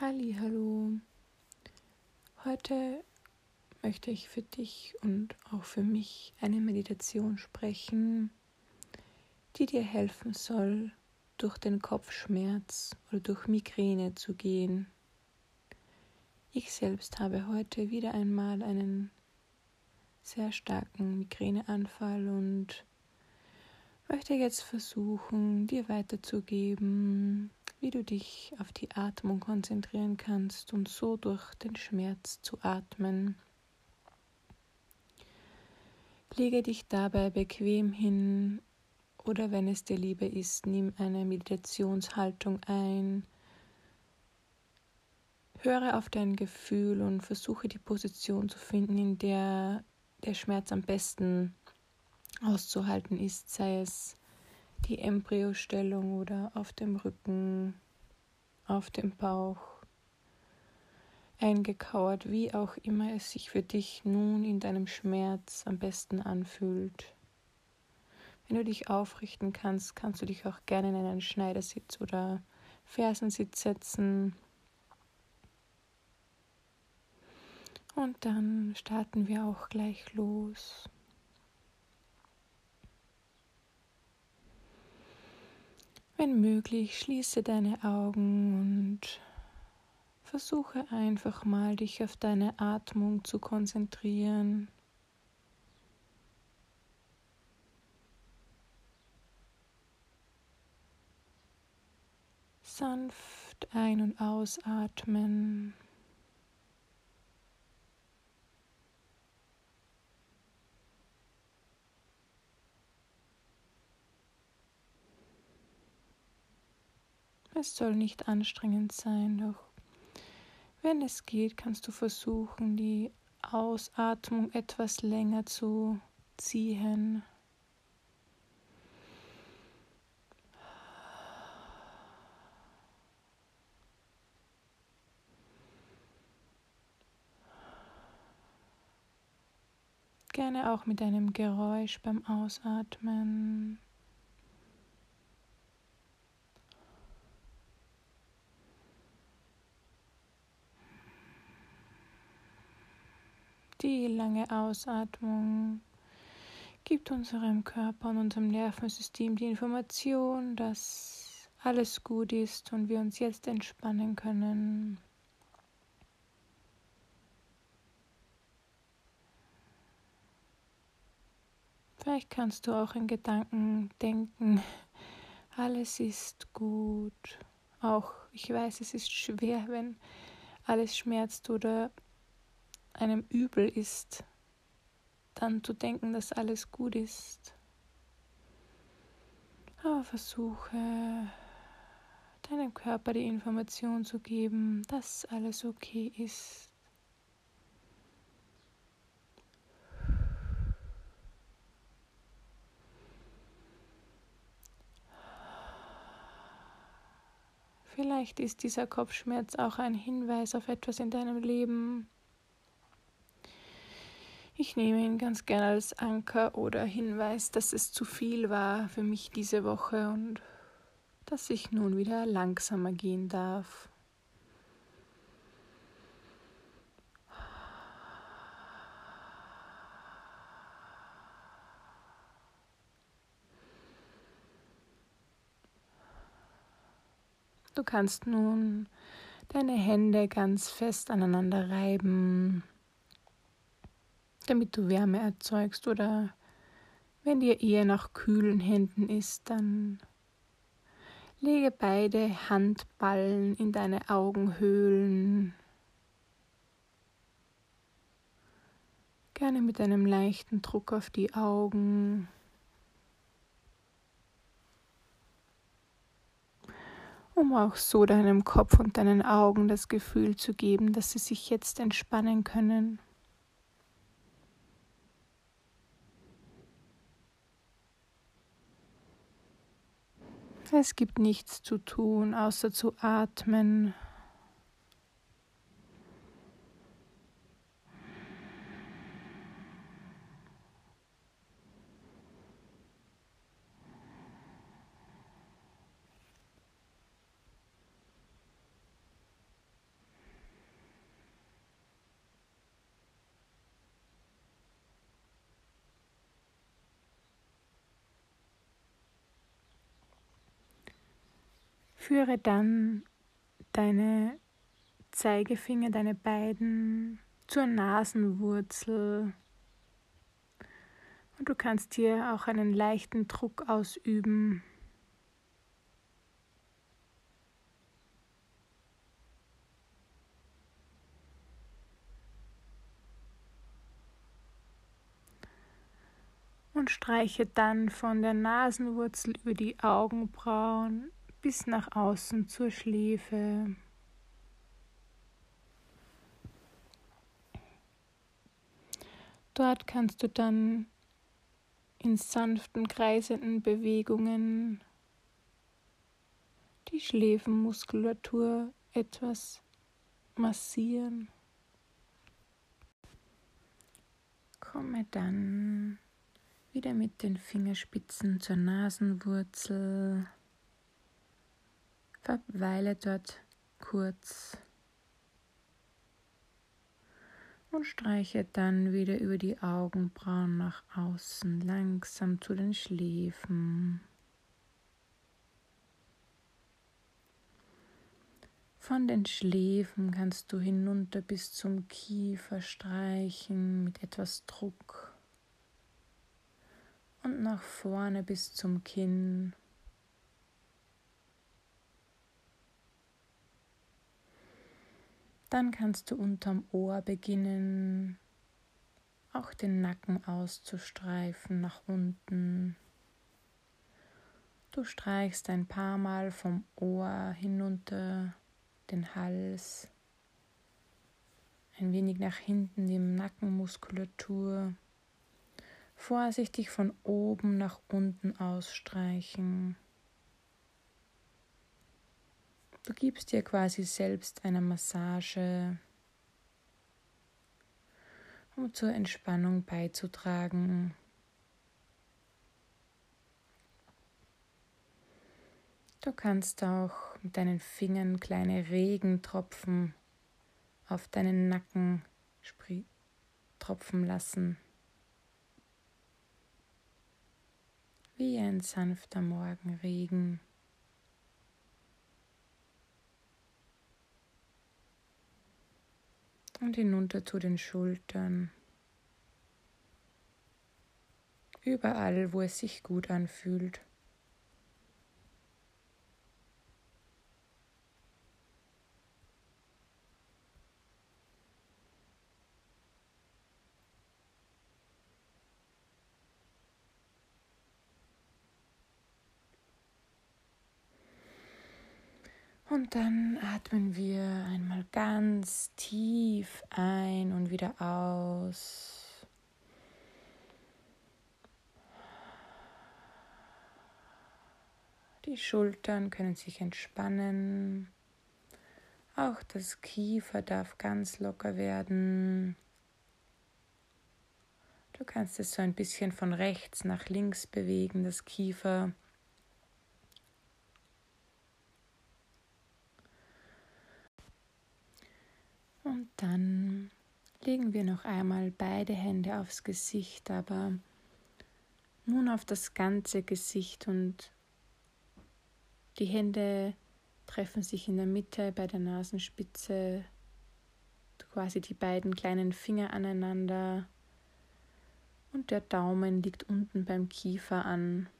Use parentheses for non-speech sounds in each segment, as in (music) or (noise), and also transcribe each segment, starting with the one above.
Hallo. Heute möchte ich für dich und auch für mich eine Meditation sprechen, die dir helfen soll, durch den Kopfschmerz oder durch Migräne zu gehen. Ich selbst habe heute wieder einmal einen sehr starken Migräneanfall und möchte jetzt versuchen, dir weiterzugeben, wie du dich auf die Atmung konzentrieren kannst und so durch den Schmerz zu atmen. Lege dich dabei bequem hin oder wenn es dir lieber ist, nimm eine Meditationshaltung ein. Höre auf dein Gefühl und versuche die Position zu finden, in der der Schmerz am besten auszuhalten ist, sei es die Embryostellung oder auf dem Rücken, auf dem Bauch, eingekauert, wie auch immer es sich für dich nun in deinem Schmerz am besten anfühlt. Wenn du dich aufrichten kannst, kannst du dich auch gerne in einen Schneidersitz oder Fersensitz setzen. Und dann starten wir auch gleich los. Wenn möglich, schließe deine Augen und versuche einfach mal dich auf deine Atmung zu konzentrieren. Sanft ein- und ausatmen. Es soll nicht anstrengend sein, doch wenn es geht, kannst du versuchen, die Ausatmung etwas länger zu ziehen. Gerne auch mit einem Geräusch beim Ausatmen. Die lange Ausatmung gibt unserem Körper und unserem Nervensystem die Information, dass alles gut ist und wir uns jetzt entspannen können. Vielleicht kannst du auch in Gedanken denken, (laughs) alles ist gut. Auch ich weiß, es ist schwer, wenn alles schmerzt oder einem übel ist, dann zu denken, dass alles gut ist. Aber versuche deinem Körper die Information zu geben, dass alles okay ist. Vielleicht ist dieser Kopfschmerz auch ein Hinweis auf etwas in deinem Leben, ich nehme ihn ganz gerne als Anker oder Hinweis, dass es zu viel war für mich diese Woche und dass ich nun wieder langsamer gehen darf. Du kannst nun deine Hände ganz fest aneinander reiben damit du Wärme erzeugst oder wenn dir eher nach kühlen Händen ist, dann lege beide Handballen in deine Augenhöhlen. Gerne mit einem leichten Druck auf die Augen. um auch so deinem Kopf und deinen Augen das Gefühl zu geben, dass sie sich jetzt entspannen können. Es gibt nichts zu tun, außer zu atmen. Führe dann deine Zeigefinger, deine beiden zur Nasenwurzel. Und du kannst hier auch einen leichten Druck ausüben. Und streiche dann von der Nasenwurzel über die Augenbrauen bis nach außen zur Schläfe. Dort kannst du dann in sanften kreisenden Bewegungen die Schläfenmuskulatur etwas massieren. Komme dann wieder mit den Fingerspitzen zur Nasenwurzel. Verweile dort kurz und streiche dann wieder über die Augenbrauen nach außen, langsam zu den Schläfen. Von den Schläfen kannst du hinunter bis zum Kiefer streichen mit etwas Druck und nach vorne bis zum Kinn. Dann kannst du unterm Ohr beginnen, auch den Nacken auszustreifen nach unten. Du streichst ein paar Mal vom Ohr hinunter den Hals, ein wenig nach hinten die Nackenmuskulatur. Vorsichtig von oben nach unten ausstreichen. Du gibst dir quasi selbst eine Massage, um zur Entspannung beizutragen. Du kannst auch mit deinen Fingern kleine Regentropfen auf deinen Nacken tropfen lassen, wie ein sanfter Morgenregen. Und hinunter zu den Schultern. Überall, wo es sich gut anfühlt. Und dann atmen wir einmal ganz tief ein und wieder aus. Die Schultern können sich entspannen. Auch das Kiefer darf ganz locker werden. Du kannst es so ein bisschen von rechts nach links bewegen, das Kiefer. Und dann legen wir noch einmal beide Hände aufs Gesicht, aber nun auf das ganze Gesicht und die Hände treffen sich in der Mitte bei der Nasenspitze, quasi die beiden kleinen Finger aneinander und der Daumen liegt unten beim Kiefer an.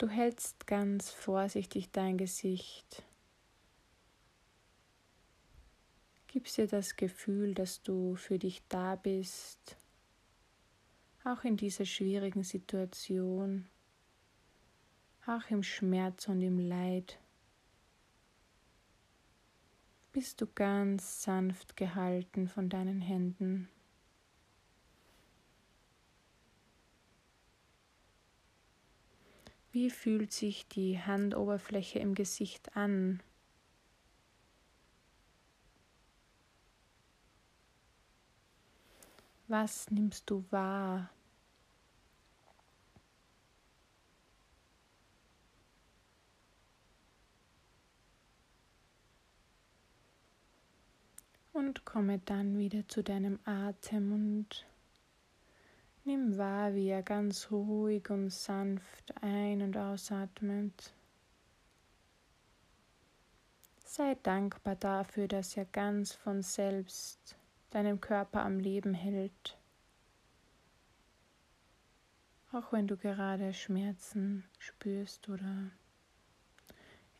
Du hältst ganz vorsichtig dein Gesicht. Gibst dir das Gefühl, dass du für dich da bist, auch in dieser schwierigen Situation, auch im Schmerz und im Leid. Bist du ganz sanft gehalten von deinen Händen. Wie fühlt sich die Handoberfläche im Gesicht an? Was nimmst du wahr? Und komme dann wieder zu deinem Atem und Nimm wahr, wie er ganz ruhig und sanft ein- und ausatmet. Sei dankbar dafür, dass er ganz von selbst deinen Körper am Leben hält. Auch wenn du gerade Schmerzen spürst oder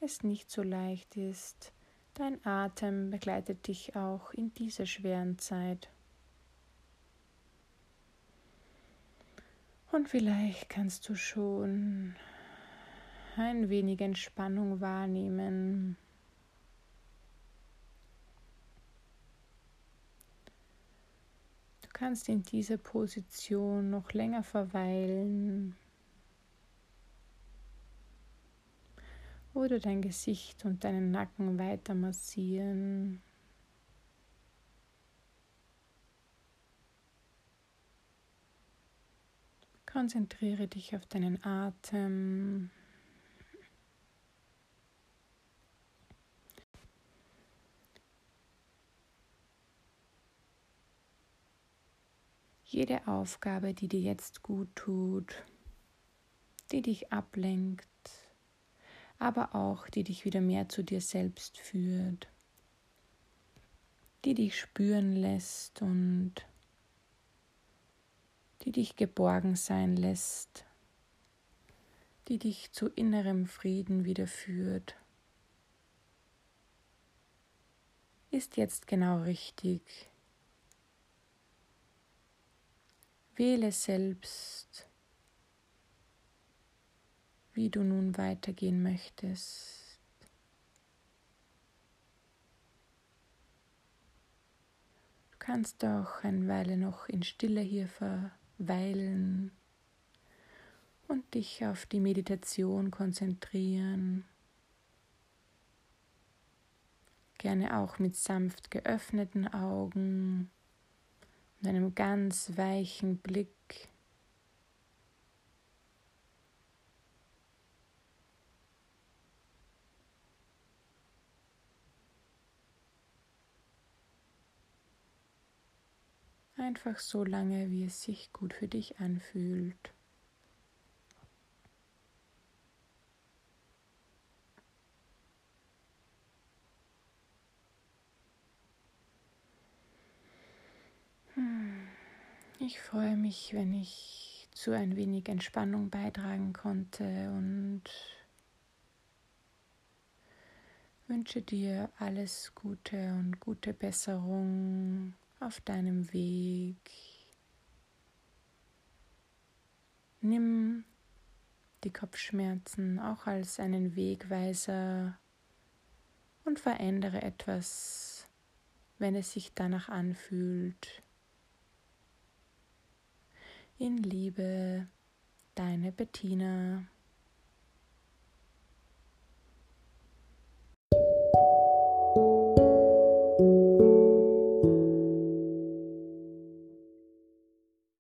es nicht so leicht ist, dein Atem begleitet dich auch in dieser schweren Zeit. Und vielleicht kannst du schon ein wenig Entspannung wahrnehmen. Du kannst in dieser Position noch länger verweilen oder dein Gesicht und deinen Nacken weiter massieren. Konzentriere dich auf deinen Atem. Jede Aufgabe, die dir jetzt gut tut, die dich ablenkt, aber auch die dich wieder mehr zu dir selbst führt, die dich spüren lässt und die dich geborgen sein lässt, die dich zu innerem Frieden wieder führt, ist jetzt genau richtig. Wähle selbst, wie du nun weitergehen möchtest. Du kannst auch eine Weile noch in Stille hier ver weilen und dich auf die Meditation konzentrieren. Gerne auch mit sanft geöffneten Augen und einem ganz weichen Blick. Einfach so lange, wie es sich gut für dich anfühlt. Hm. Ich freue mich, wenn ich zu ein wenig Entspannung beitragen konnte und wünsche dir alles Gute und gute Besserung auf deinem Weg. Nimm die Kopfschmerzen auch als einen Wegweiser und verändere etwas, wenn es sich danach anfühlt. In Liebe, deine Bettina.